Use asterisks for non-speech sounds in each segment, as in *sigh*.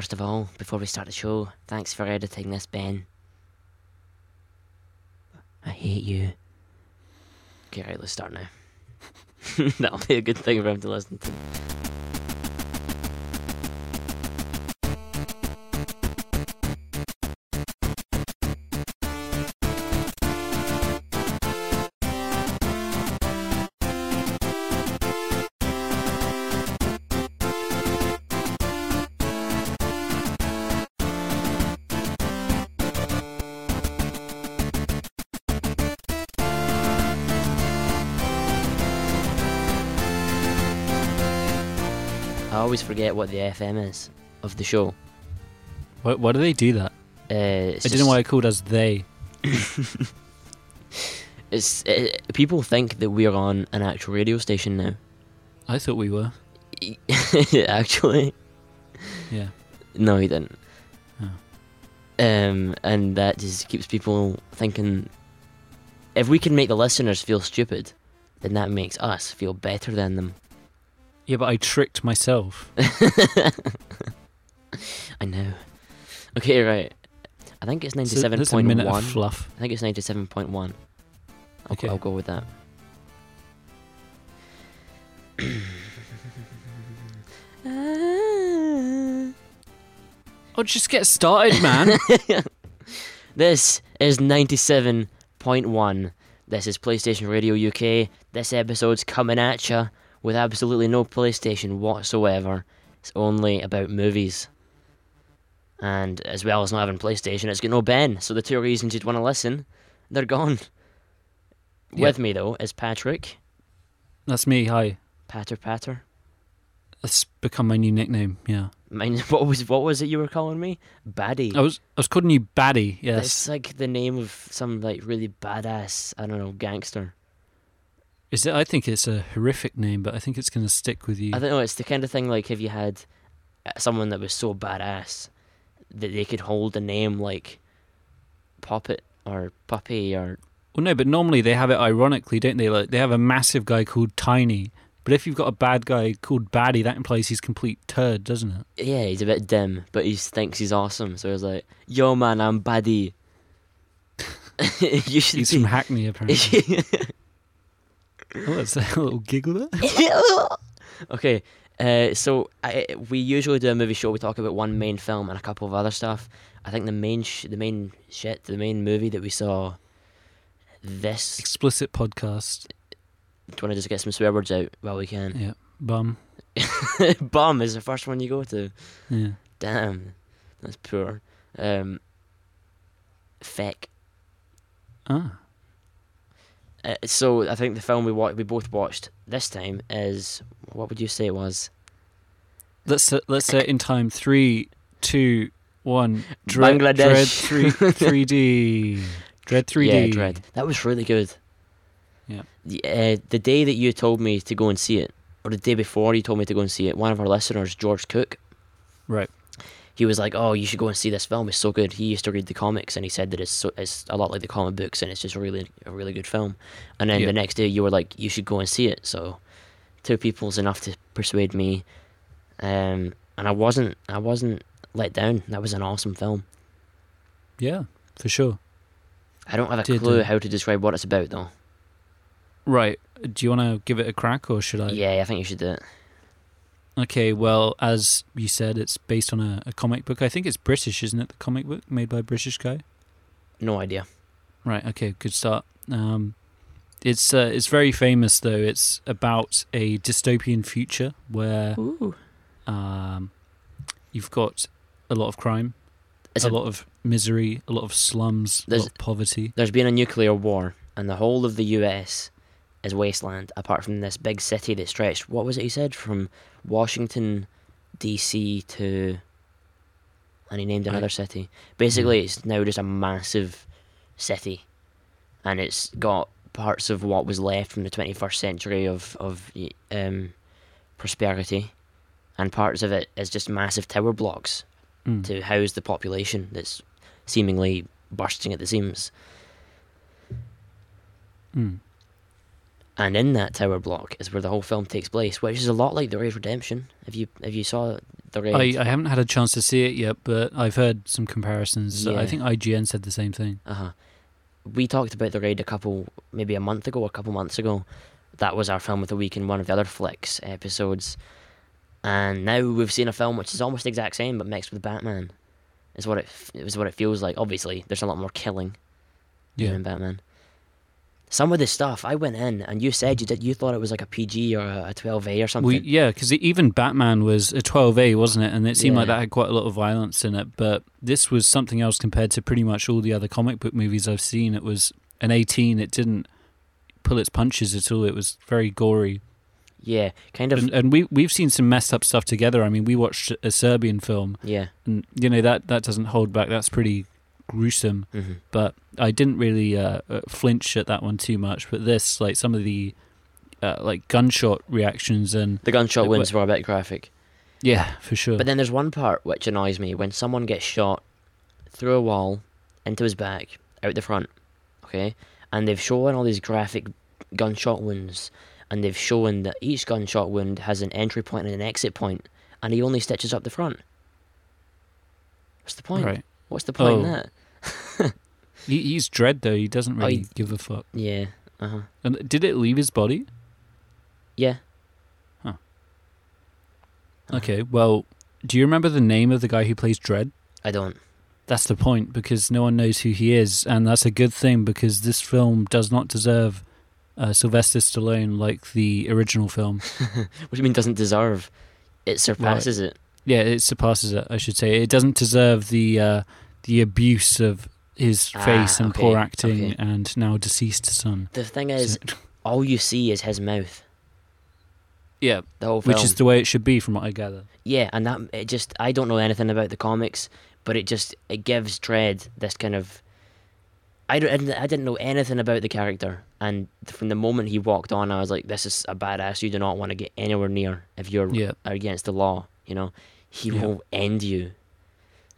First of all, before we start the show, thanks for editing this, Ben. I hate you. Okay, right, let's start now. *laughs* That'll be a good thing for him to listen to. Forget what the FM is of the show. Why, why do they do that? Uh, I didn't know why I called us they. *laughs* It's uh people think that we're on an actual radio station now. I thought we were. *laughs* Actually, Yeah. no, he didn't. Oh. Um, and that just keeps people thinking. If we can make the listeners feel stupid, then that makes us feel better than them. Yeah, but I tricked myself. *laughs* I know. Okay, right. I think it's So ninety-seven That's a point minute one. of fluff. I think it's ninety-seven point one. I'll, Okay. I'll go with that. Oh, just get started, man. *laughs* This is 97.1. This is PlayStation Radio UK. This episode's coming at ya with absolutely no PlayStation whatsoever. It's only about movies. And as well as not having PlayStation, it's got no Ben. So the two reasons you'd want to listen, they're gone. Yep. With me though is Patrick. That's me. Hi. Patter Patter. That's become my new nickname. Yeah. Mine, *laughs* what was what was it you were calling me? Baddie. I was I was calling you Baddie. Yes. It's like the name of some like really badass, I don't know, gangster. Is it? I think it's a horrific name, but I think it's going to stick with you. I don't know. It's the kind of thing like if you had uh, someone that was so badass that they could hold a name like Poppet or Puppy or Well, no, but normally they have it ironically, don't they? Like they have a massive guy called Tiny, but if you've got a bad guy called Baddie, that implies he's complete turd, doesn't it? yeah, he's a bit dim, but he thinks he's awesome. So he's like, "Yo, man, I'm Baddie." *laughs* you should He's be. from Hackney, apparently. *laughs* *laughs* oh, that's a little giggle there. *laughs* okay, uh, so I, we usually do a movie show. We talk about one main film and a couple of other stuff. I think the main, sh- the main shit, the main movie that we saw. This. Explicit podcast. Do you want to just get some swear words out while we can? Yeah. Bum. *laughs* Bum is the first one you go to. Yeah. Damn, that's poor. Um, feck. Ah. Uh, so I think the film we wa- we both watched this time is what would you say it was? Let's say- let's say in time. Three, two, one. Dredd, Dredd Bangladesh. *laughs* three, 3D. Dredd 3D. Yeah, Dredd. That was really good. Yeah. The, uh, the day that you told me to go and see it, or the day before you told me to go and see it, one of our listeners, George Cook, Right. He was like, "Oh, you should go and see this film. It's so good." He used to read the comics, and he said that it's so, it's a lot like the comic books, and it's just really a really good film. And then Yeah. the next day, you were like, "You should go and see it." So, two people's enough to persuade me, um, and I wasn't I wasn't let down. That was an awesome film. Yeah, for sure. I don't have a Did, clue uh, how to describe what it's about, though. Right. Do you want to give it a crack or should I? yeah, I think you should do it. Okay, well, as you said, it's based on a, a comic book. I think it's British, isn't it? The comic book made by a British guy. No idea. Right. Okay. Good start. Um, it's uh, it's very famous though. It's about a dystopian future where Ooh. um, you've got a lot of crime, It's a, a, lot of misery, a lot of slums, a lot of poverty. there's been a nuclear war, and the whole of the U.S. is wasteland, apart from this big city that stretched. What was it he said from Washington, D.C. to, and he named another city. Basically, it's now just a massive city, and it's got parts of what was left from the 21st century of of um, prosperity, and parts of it is just massive tower blocks Mm. to house the population that's seemingly bursting at the seams. Mm. And in that tower block is where the whole film takes place, which is a lot like The Raid Redemption. If you if you saw The Raid, I, I haven't had a chance to see it yet, but I've heard some comparisons. Yeah. I think IGN said the same thing. Uh huh. We talked about the raid a couple, maybe a month ago, a couple months ago. That was our film of the week in one of the other flicks episodes, and now we've seen a film which is almost the exact same but mixed with Batman. Is what it f- is what it feels like. Obviously, there's a lot more killing Yeah. in Batman. Some of the stuff I went in and you said you did you thought it was like a PG or a, a 12A or something. We, yeah, because even Batman was a 12A, wasn't it? And it seemed like that had quite a lot of violence in it. But this was something else compared to pretty much all the other comic book movies I've seen. It was an 18. It didn't pull its punches at all. It was very gory. yeah, kind of. And, and we we've seen some messed up stuff together. I mean, we watched a Serbian film, yeah. and you know that that doesn't hold back. That's pretty gruesome. hmm But I didn't really uh, uh, flinch at that one too much. But this, like some of the uh, like gunshot reactions, and The gunshot wounds were a bit graphic. yeah, for sure. But then there's one part which annoys me when someone gets shot through a wall into his back out the front, okay, and they've shown all these graphic gunshot wounds, and they've shown that each gunshot wound has an entry point and an exit point, and he only stitches up the front. What's the point? right. What's the point in Oh. that? He, he's Dredd though. He doesn't Oh, really he- give a fuck. Yeah. Uh huh. And did it leave his body? Yeah. Huh. Okay. Well, do you remember the name of the guy who plays Dredd? I don't. That's the point because no one knows who he is, and that's a good thing because this film does not deserve uh, Sylvester Stallone like the original film. *laughs* What do you mean doesn't deserve? It surpasses it. Yeah, it surpasses it. I should say it doesn't deserve the uh, the abuse of his Ah, face and okay, poor acting okay. and now deceased son. The thing is, *laughs* all you see is his mouth. Yeah, The whole film. which is the way it should be, from what I gather. Yeah, and that it just I don't know anything about the comics, but it just it gives Dredd this kind of I don't I didn't- I didn't know anything about the character, and from the moment he walked on, I was like, "This is a badass. You do not want to get anywhere near if you're Yeah, against the law. You know, he Yeah. will end you.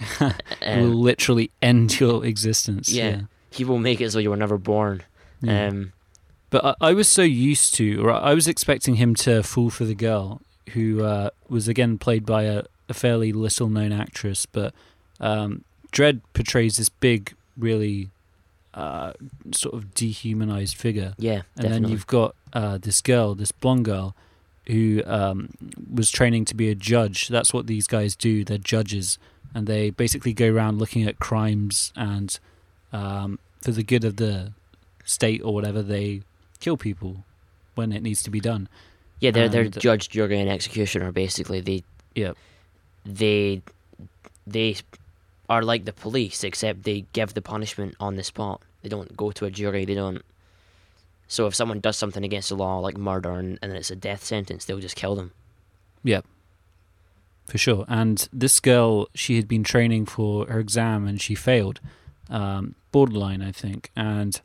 It *laughs* will Um, literally end your existence. yeah. yeah. he will make it so you were never born. Yeah. Um, But I, I was so used to, or I was expecting him to fall for the girl, who uh, was again played by a, a fairly little known actress. But um, Dredd portrays this big, really uh, sort of dehumanized figure. yeah, And definitely. then you've got uh, this girl, this blonde girl, who um, was training to be a judge. That's what these guys do. They're judges, and they basically go around looking at crimes, and um, for the good of the state or whatever, they kill people when it needs to be done. Yeah, they're they're judge, jury, and executioner. Basically, they Yep. they they are like the police, except they give the punishment on the spot. They don't go to a jury. They don't. So if someone does something against the law, like murder, and, and it's a death sentence, they'll just kill them. For sure. And this girl, she had been training for her exam and she failed. Um, borderline, I think. And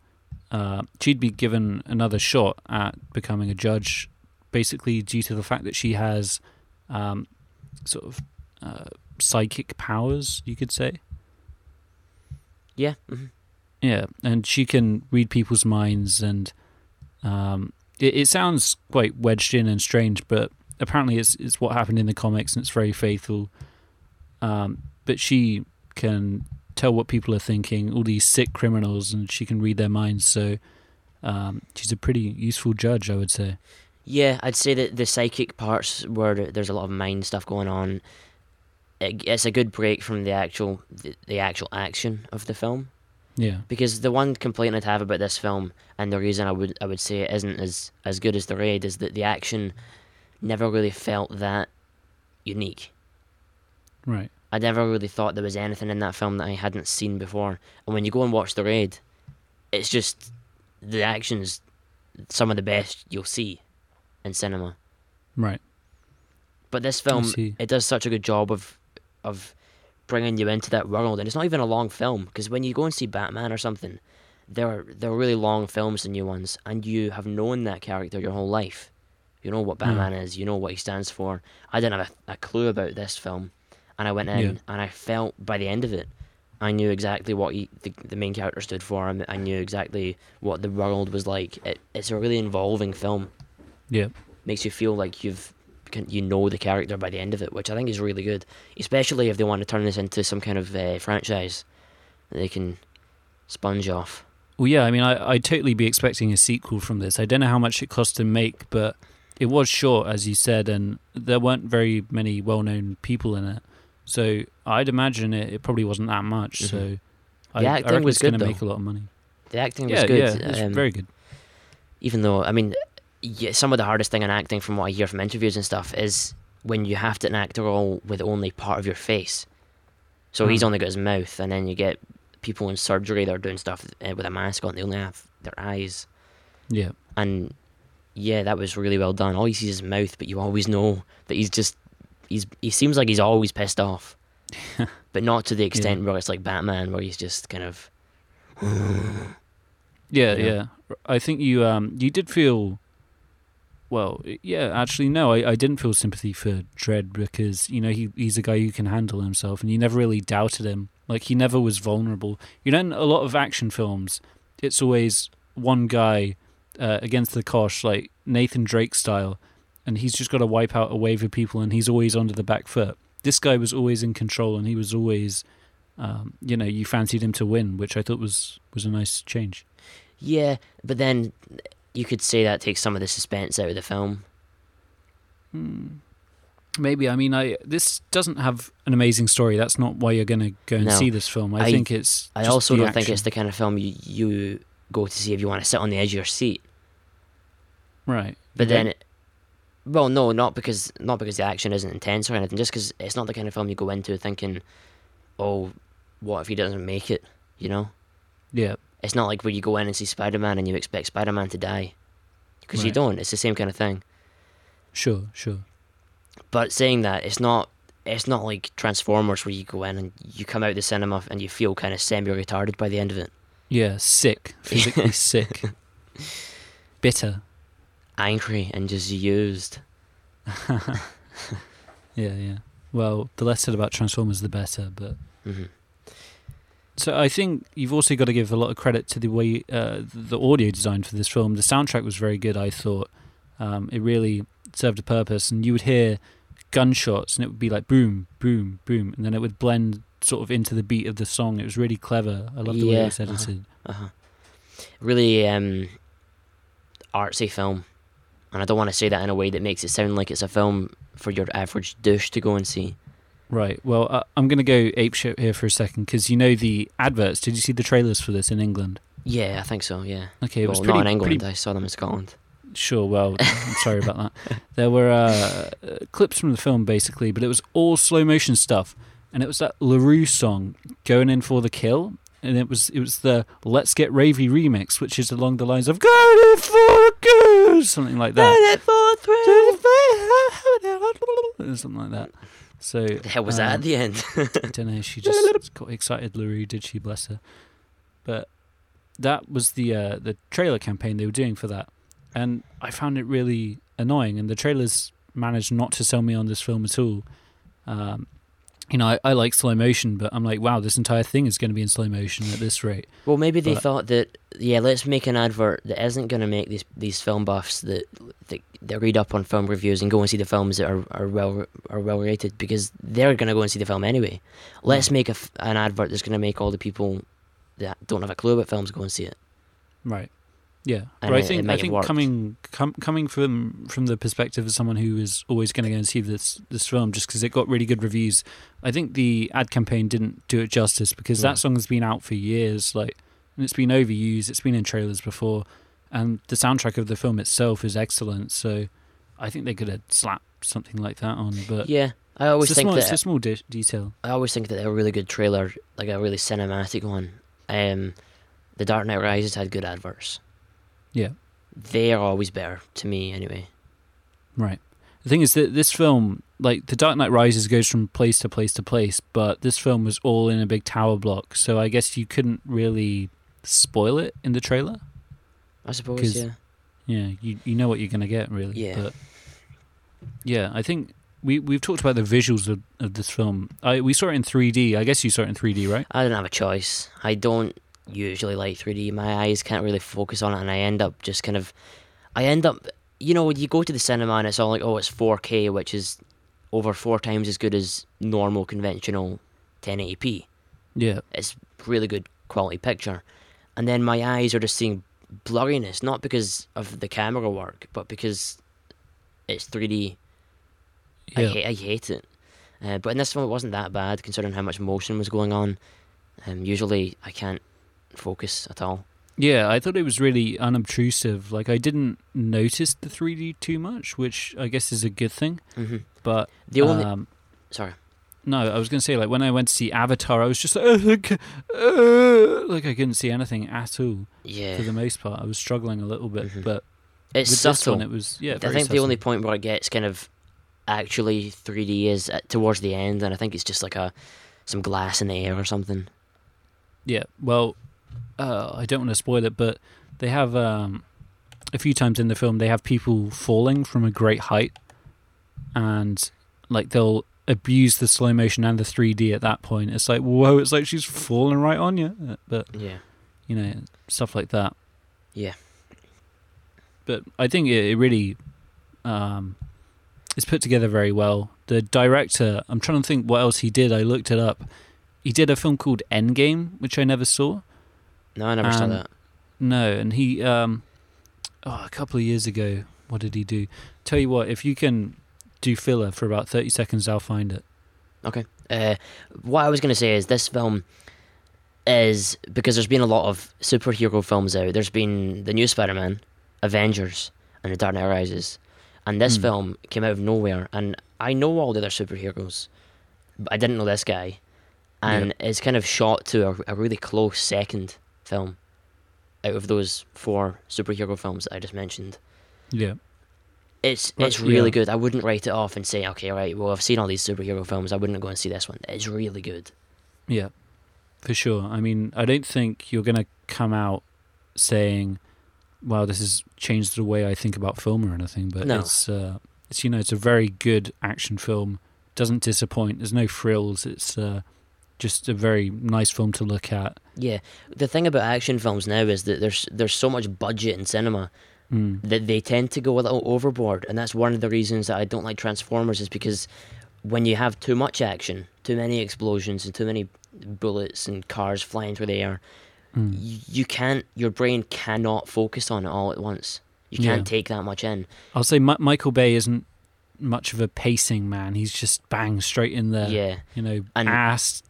uh, she'd be given another shot at becoming a judge, basically due to the fact that she has um, sort of uh, psychic powers, you could say. Yeah. hmm Yeah, and she can read people's minds, and um, it, it sounds quite wedged in and strange, but apparently it's it's what happened in the comics, and it's very faithful. Um, but she can tell what people are thinking, all these sick criminals, and she can read their minds. So um, she's a pretty useful judge, I would say. Yeah, I'd say that the psychic parts where there's a lot of mind stuff going on. It, it's a good break from the actual the, the actual action of the film. Yeah, Because the one complaint I'd have about this film, and the reason I would I would say it isn't as as good as the raid, is that the action never really felt that unique. right. I never really thought there was anything in that film that I hadn't seen before. And when you go and watch the raid, it's just the action's some of the best you'll see in cinema. Right. But this film, it does such a good job of of bringing you into that world, and it's not even a long film because when you go and see Batman or something, they're they're really long films, the new ones, and you have known that character your whole life. You know what Hmm. Batman is. You know what he stands for. I didn't have a, a clue about this film, and I went in Yeah. and I felt by the end of it, I knew exactly what he, the, the main character stood for. and I knew exactly what the world was like. It, it's a really involving film. Yeah. Makes you feel like you've you know the character by the end of it, which I think is really good. Especially if they want to turn this into some kind of uh, franchise that they can sponge off. Well, yeah, I mean, I, I'd totally be expecting a sequel from this. I don't know how much it cost to make, but it was short, as you said, and there weren't very many well known people in it. So I'd imagine it, it probably wasn't that much. So Mhm. I, The I acting reckon was going to make a lot of money. The acting yeah, was good. yeah, um, very good. even though I mean, yeah, some of the hardest thing in acting, from what I hear from interviews and stuff, is when you have to act role with only part of your face. So he's Hmm. only got his mouth, and then you get people in surgery that are doing stuff uh, with a mask on. They only have their eyes, Yeah, and yeah, that was really well done. All you see is his mouth, but you always know that he's just he's he seems like he's always pissed off, *laughs* but not to the extent where it's like Batman, where he's just kind of *sighs* yeah, Yeah. yeah. I think you um you did feel. Well, yeah, actually, no, I, I didn't feel sympathy for Dredd because you know he he's a guy who can handle himself, and you never really doubted him. Like he never was vulnerable. You know, in a lot of action films, it's always one guy uh, against the kosh, like Nathan Drake style, and he's just got to wipe out a wave of people, and he's always under the back foot. This guy was always in control, and he was always, um, you know, you fancied him to win, which I thought was was a nice change. yeah. But then you could say that takes some of the suspense out of the film. Hmm. Maybe I mean I this doesn't have an amazing story. That's not why you're going to go and No. see this film. I, I- think it's. I also don't think it's the kind of film you, you go to see if you want to sit on the edge of your seat. right. But then, it, well, no, not because not because the action isn't intense or anything. Just because it's not the kind of film you go into thinking, "Oh, what if he doesn't make it?" You know, yeah, it's not like when you go in and see Spider Man and you expect Spider Man to die, because you don't. It's the same kind of thing. sure, sure. But saying that, it's not. It's not like Transformers where you go in and you come out the cinema and you feel kind of semi-retarded by the end of it, Yeah, sick, *laughs* physically sick, bitter. angry and just used. *laughs* Yeah, yeah. Well, the less said about Transformers, the better. But hmm so I think you've also got to give a lot of credit to the way uh, the audio design for this film. The soundtrack was very good. I thought um, it really served a purpose, and you would hear gunshots, and it would be like boom, boom, boom, and then it would blend sort of into the beat of the song. It was really clever. I love the way Yeah, it was uh-huh. edited. Uh-huh. Really um, artsy film, and I don't want to say that in a way that makes it sound like it's a film for your average douche to go and see. Right. Well, uh, I'm going to go ape shit here for a second because you know the adverts. Did you see the trailers for this in England? Yeah, I think so. Yeah. Okay, it was well, pretty, not in England. pretty I saw them in Scotland. Sure. Well, *laughs* I'm sorry about that. There were uh, clips from the film basically, but it was all slow motion stuff, and it was that La Roux song "Going In for the Kill," and it was it was the "Let's Get Ravey" remix, which is along the lines of "Going in for the kill," something like that. Something like that. So The hell was that um, at the end? I don't know. She just *laughs* got excited, La Roux, did she? Bless her. But that was the uh, the trailer campaign they were doing for that, and I found it really annoying. And the trailers managed not to sell me on this film at all. Um, you know, I, I like slow motion, but I'm like, wow, this entire thing is going to be in slow motion at this rate. well, maybe they But- thought that yeah, let's make an advert that isn't going to make these these film buffs that, that that read up on film reviews and go and see the films that are, are well are well rated because they're going to go and see the film anyway. Let's make a an advert that's going to make all the people that don't have a clue about films go and see it. Right. Yeah, And but I think I think coming com- coming from from the perspective of someone who is always going to go and see this this film just because it got really good reviews, I think the ad campaign didn't do it justice because No. that song has been out for years, like, and it's been overused. It's been in trailers before, and the soundtrack of the film itself is excellent. So, I think they could have slapped something like that on. But Yeah, I always it's a think small, it's a small de- detail. I always think that a really good trailer, like a really cinematic one. Um, The Dark Knight Rises had good adverts. Yeah. They are always better to me, anyway. Right. The thing is that this film, like The Dark Knight Rises, goes from place to place to place, but this film was all in a big tower block, so I guess you couldn't really spoil it in the trailer. I suppose, yeah. Yeah, you you know what you're gonna get really. Yeah. But yeah, I think we we've talked about the visuals of, of this film. I we saw it in 3D. I guess you saw it in 3D, right? I didn't have a choice. I don't usually like 3D. My eyes can't really focus on it, and I end up just kind of. I end up, you know, you go to the cinema and it's all like, oh, it's 4K, which is over four times as good as normal conventional 1080p. Yeah. It's really good quality picture, and then my eyes are just seeing blurriness, not because of the camera work, but because it's 3D. I, Yeah. hate, I hate it. Uh, but in this one, it wasn't that bad considering how much motion was going on. Um, usually, I can't focus at all. Yeah, I thought it was really unobtrusive. Like I didn't notice the 3D too much, which I guess is a good thing. hmm But The only um, sorry, no, I was going to say like when I went to see Avatar, I was just like, "Uh, like, uh," like I couldn't see anything at all yeah, for the most part. I was struggling a little bit, Mhm. but it's subtle. one it was yeah. I think the only point where it gets kind of actually 3D is at, towards the end, and I think it's just like a some glass in the air or something. Yeah, well, uh, I don't want to spoil it, but they have um, a few times in the film they have people falling from a great height, and like they'll abuse the slow motion and the 3D at that point. It's like whoa, it's like she's falling right on you, Uh, but Yeah, you know stuff like that. Yeah. But I think it, it really um, is put together very well. The director, I'm trying to think what else he did. I looked it up. He did a film called Endgame, which I never saw. No, I never saw Um, that. No, and he um oh, a couple of years ago, what did he do? Tell you what, if you can do filler for about 30 seconds, I'll find it. Okay. Uh, what I was going to say is this film is because there's been a lot of superhero films out. There's been the new Spider-Man, Avengers, and The Dark Knight Rises, and this Hmm. film came out of nowhere. And I know all the other superheroes, but I didn't know this guy, and it's kind of shot to a, a really close second film out of those four superhero films that I just mentioned. Yeah. It's it's really yeah. good. I wouldn't write it off and say, okay, right, well, I've seen all these superhero films. I wouldn't go and see this one. It's really good. Yeah. For sure. I mean, I don't think you're going to come out saying, "Wow, this has changed the way I think about film or anything." But No. it's, uh, it's you know, it's a very good action film. Doesn't disappoint. There's no frills. It's uh, just a very nice film to look at. Yeah, the thing about action films now is that there's there's so much budget in cinema Mm. that they tend to go a little overboard, and that's one of the reasons that I don't like Transformers is because when you have too much action, too many explosions, and too many bullets and cars flying through the air, Mm. you, you can't. Your brain cannot focus on it all at once. You can't take that much in. I'll say Mi- Michael Bay isn't much of a pacing man. He's just bang straight in there. yeah. You know, And- ass.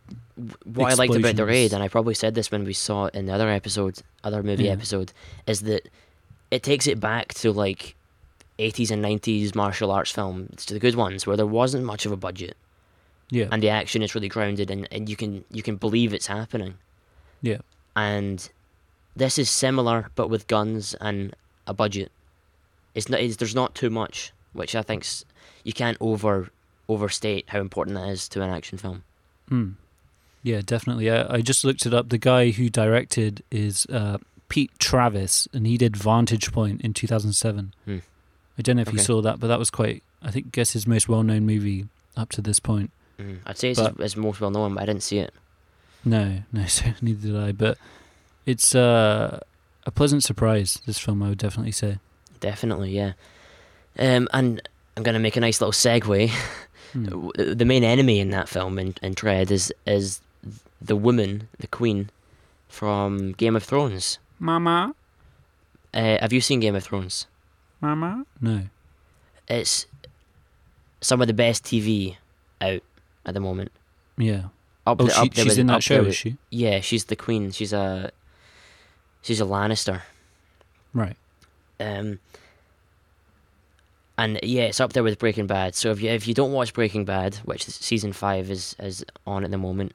What I liked about the raid, and I probably said this when we saw it in the other episode, other movie Yeah. episode, is that it takes it back to like 80s and 90s martial arts films, to the good ones, where there wasn't much of a budget, Yeah. and the action is really grounded, and, and you can you can believe it's happening. Yeah. And this is similar, but with guns and a budget. It's not. It's, there's not too much, which I think's you can't over overstate how important that is to an action film. Mm. Yeah, definitely. I, I just looked it up. The guy who directed is uh, Pete Travis, and he did Vantage Point in 2007. Hmm. I don't know if you saw that, but that was quite, I think, guess his most well known movie up to this point. Mm. I'd say it's But- his, his most well known, but I didn't see it. No, *laughs* no, so neither did I. But it's uh, a pleasant surprise, this film, I would definitely say. Definitely, yeah. Um, and I'm gonna make a nice little segue. *laughs* W- The main enemy in that film in, in Dredd is is the woman, the queen, from Game of Thrones. Mama? Uh, have you seen Game of Thrones? Mama? No. It's some of the best TV out at the moment. Yeah. Up Oh, there, she, up she's with- in that show, with- is she? Yeah, she's the queen. She's a she's a Lannister. Right. Um, and yeah, it's up there with Breaking Bad. So if you if you don't watch Breaking Bad, which season five is is on at the moment,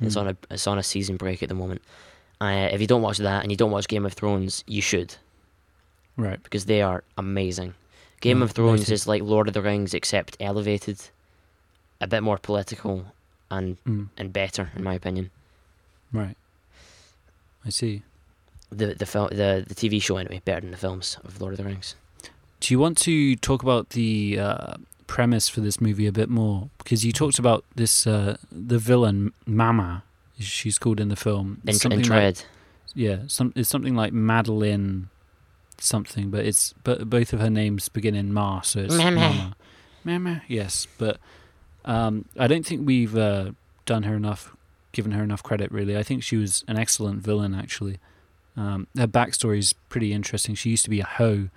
it's Hmm. on a it's on a season break at the moment. Uh, if you don't watch that and you don't watch Game of Thrones, you should Right. because they are amazing. Game Hmm, of Thrones noted. is like Lord of the Rings except elevated, a bit more political and Mm. and better in my opinion. Right. I see. The the film the the TV show anyway better than the films of Lord of the Rings. Do you want to talk about the uh, premise for this movie a bit more because you talked about this uh, the villain Mama, she's called in the film. In, It's in something like- Dredd. yeah, some it's something like Madeline something, but it's but both of her names begin in Ma, so it's Mama. Mama. Mama, yes, but um, I don't think we've uh, done her enough, given her enough credit. Really, I think she was an excellent villain. Actually, um, her backstory is pretty interesting. She used to be a hoe,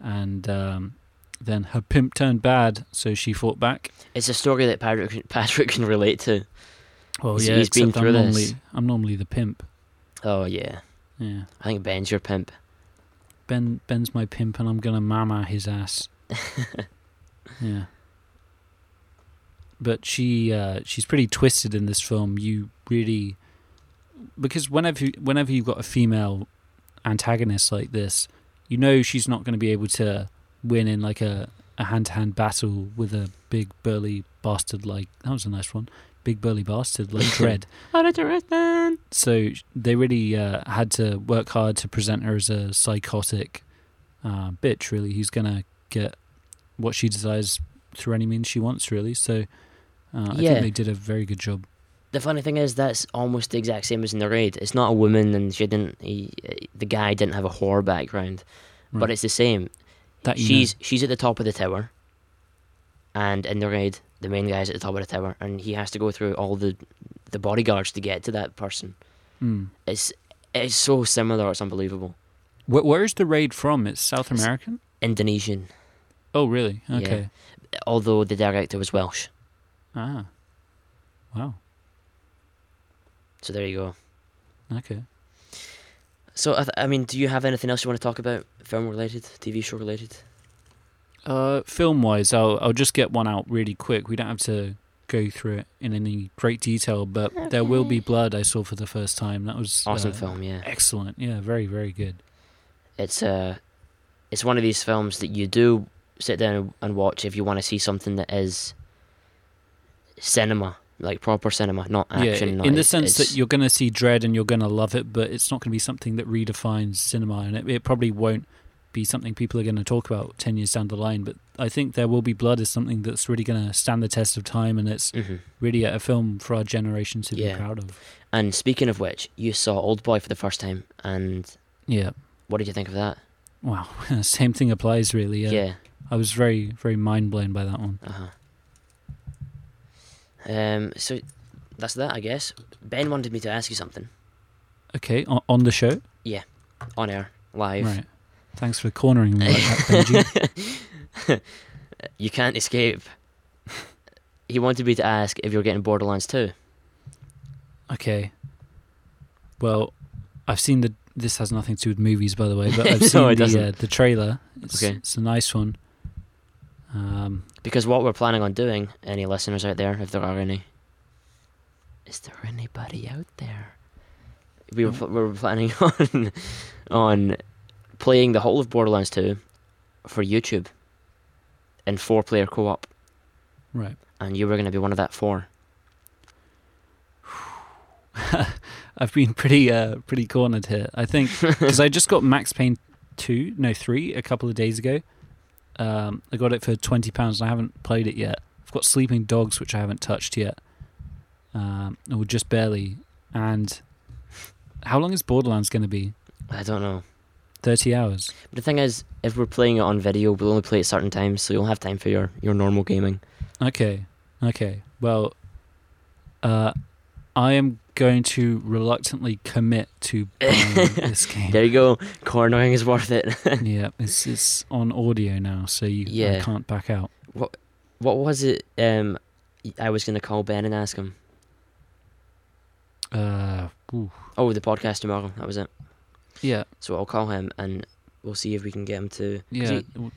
and um, then her pimp turned bad, so she fought back. It's a story that Patrick *laughs* Patrick can relate to. Well, He's- yeah, he's been through I'm this. normally I'm normally the pimp. Oh yeah, Yeah. I think Ben's your pimp. Ben Ben's my pimp, and I'm gonna mama his ass. *laughs* yeah. But she uh, she's pretty twisted in this film. You really because whenever whenever you've got a female antagonist like this, you know she's not going to be able to win in like a a hand to hand battle with a big burly bastard like that was a nice one. Big burly bastard like *laughs* Dredd. so they really uh, had to work hard to present her as a psychotic uh, bitch, really, who's gonna get what she desires through any means she wants, really. So uh, I Yeah. think they did a very good job. The funny thing is, that's almost the exact same as in the raid. It's not a woman, and she didn't. He, the guy didn't have a horror background, but it's the same. That she's she's at the top of the tower, and in the raid, the main guy's at the top of the tower, and he has to go through all the the bodyguards to get to that person. Mm. It's it's so similar. It's unbelievable. Where, where's the raid from? It's South It's- American. Indonesian, Oh, really? Yeah. Okay. although the director was Welsh. Ah. Wow. So there you go. Okay. So I, th- I mean, do you have anything else you want to talk about, film related, TV show related? Uh, film wise, I'll I'll just get one out really quick. We don't have to go through it in any great detail, but there will be blood. I saw for the first time. That was Awesome uh, film, yeah. Excellent. Yeah, very very good. It's uh, it's one of these films that you do sit down and watch if you want to see something that is cinema, like proper cinema, not action. yeah, not, in the it's- sense that you're going to see Dredd and you're going to love it, but it's not going to be something that redefines cinema, and it, it probably won't be something people are going to talk about ten years down the line. But I think there will be blood is something that's really going to stand the test of time, and it's Mhm. really a film for our generation to Yeah. be proud of. And speaking of which, you saw Old Boy for the first time, and Yeah. what did you think of that? Wow. *laughs* Same thing applies, really. Yeah. yeah. I was very very mind blown by that one. Uh huh. Um. So that's that, I guess. Ben wanted me to ask you something Okay, on, on the show. Yeah, on air, live. Right. Thanks for cornering me like that, Benji. *laughs* You can't escape. he wanted me to ask if you're getting Borderlands 2. Okay. Well, I've seen the. This has nothing to do with movies, by the way, but *laughs* I've seen No, it the uh, the trailer. It's, Okay. it's a nice one. Um, Because what we're planning on doing, any listeners out there, if there are any, is there anybody out there? We were, pl- we were planning *laughs* on on playing the whole of Borderlands 2 for YouTube in four player co op, right. and you were going to be one of that four. *laughs* I've been pretty uh pretty cornered here. I think *laughs* because I just got Max Payne two, no three, a couple of days ago. Um, I got it for twenty pounds, and I haven't played it yet. I've got Sleeping Dogs, which I haven't touched yet, um, or just barely. And how long is Borderlands going to be? I don't know. Thirty hours. But the thing is, if we're playing it on video, we'll only play at certain times, so you'll have time for your, your normal gaming. Okay, okay. Well, uh, I am going to reluctantly commit to buying *laughs* this game. There you go. Cornering is worth it. *laughs* yeah, it's it's on audio now, so you I can't back out. what what was it? Um, I was gonna call Ben and ask him. Uh, ooh. Oh, the podcast tomorrow. That was it. yeah, So I'll call him and we'll see if we can get him to. yeah. he-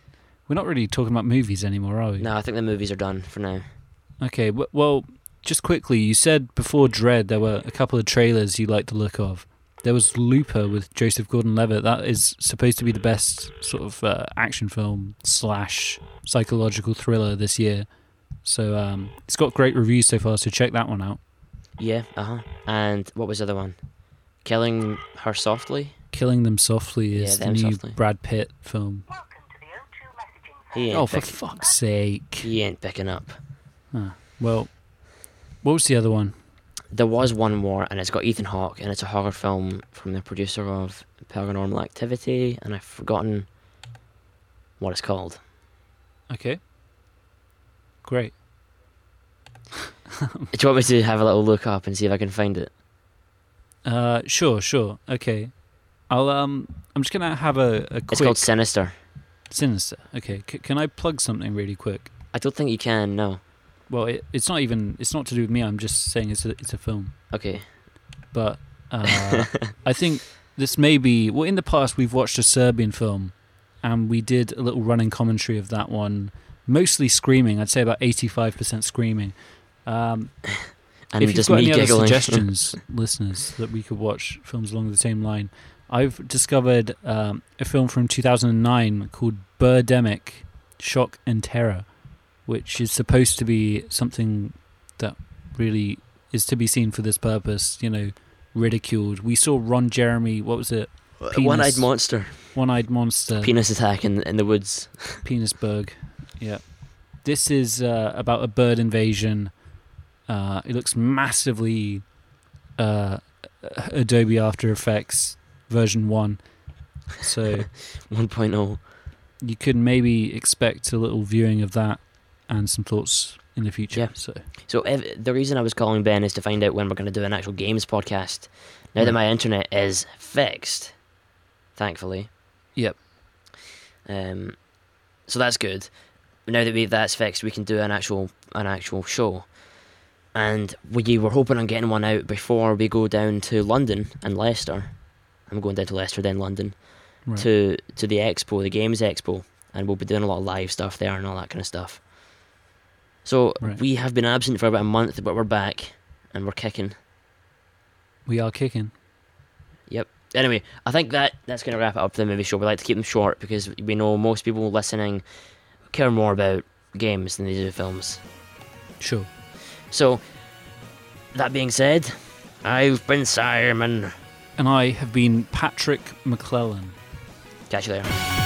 We're not really talking about movies anymore, are we? no, I think the movies are done for now. Okay. Well, just quickly, you said before Dredd there were a couple of trailers you liked the look of. There was Looper with Joseph Gordon-Levitt. That is supposed to be the best sort of uh, action film slash psychological thriller this year. So um, it's got great reviews so far. So check that one out. Yeah. Uh huh. And what was the other one? Killing her softly. Killing Them Softly Yeah, is the new Softly. Brad Pitt film. Welcome to the O2 messaging He ain't Oh, for fuck's sake. he ain't picking up. Well, what was the other one? There was one more, and it's got Ethan Hawke, and it's a horror film from the producer of Paranormal Activity, and I've forgotten what it's called. Okay. Great. *laughs* Do you want me to have a little look up and see if I can find it? Uh, sure, sure. Okay. I'll um. I'm just gonna have a, a quick. It's called Sinister. sinister. Okay. C- can I plug something really quick? I don't think you can. No. Well, it, it's not even. It's not to do with me. I'm just saying it's a it's a film. Okay. But uh, *laughs* I think this may be. Well, in the past we've watched a Serbian film, and we did a little running commentary of that one. Mostly screaming. I'd say about 85% screaming. Um, *laughs* And if you've just got any other suggestions, *laughs* listeners, that we could watch films along the same line, I've discovered um, a film from 2009 called Birdemic: Shock and Terror, which is supposed to be something that really is to be seen for this purpose. You know, ridiculed. We saw Ron Jeremy. What was it? One-eyed monster. One-eyed monster. Penis attack in in the woods. *laughs* Penisberg. Yeah. This is uh, about a bird invasion. Uh, it looks massively uh, Adobe After Effects version 1. So *laughs* 1.0. you could maybe expect a little viewing of that and some thoughts in the future. Yeah. So So if, the reason I was calling Ben is to find out when we're going to do an actual games podcast. Now that my internet is fixed, thankfully. Yep. Um, so that's good. Now that we that's fixed, we can do an actual an actual show. And we were hoping on getting one out before we go down to London and Leicester. I'm going down to Leicester, then London right. to to the expo, the games expo, and we'll be doing a lot of live stuff there and all that kind of stuff. So Right. we have been absent for about a month, but we're back and we're kicking. we are kicking. Yep. Anyway, I think that that's going to wrap it up for the movie show. We like to keep them short because we know most people listening care more about games than they do films. Sure. So, that being said, I've been Simon. And I have been Patrick McClellan. Catch you later.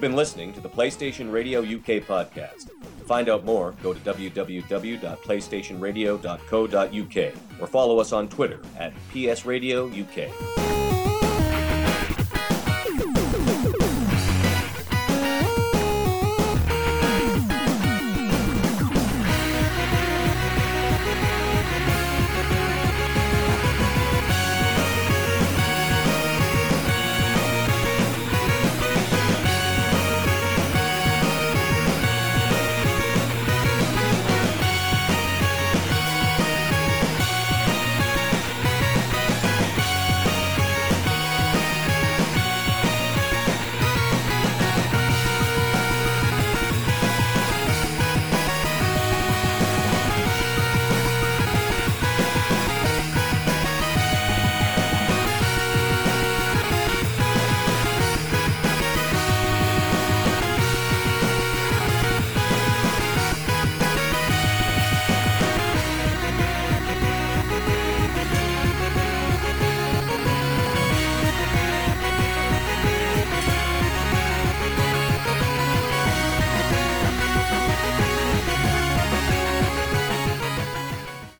You've been listening to the PlayStation Radio UK podcast. To find out more, go to www.playstationradio.co.uk or follow us on Twitter at PS Radio UK.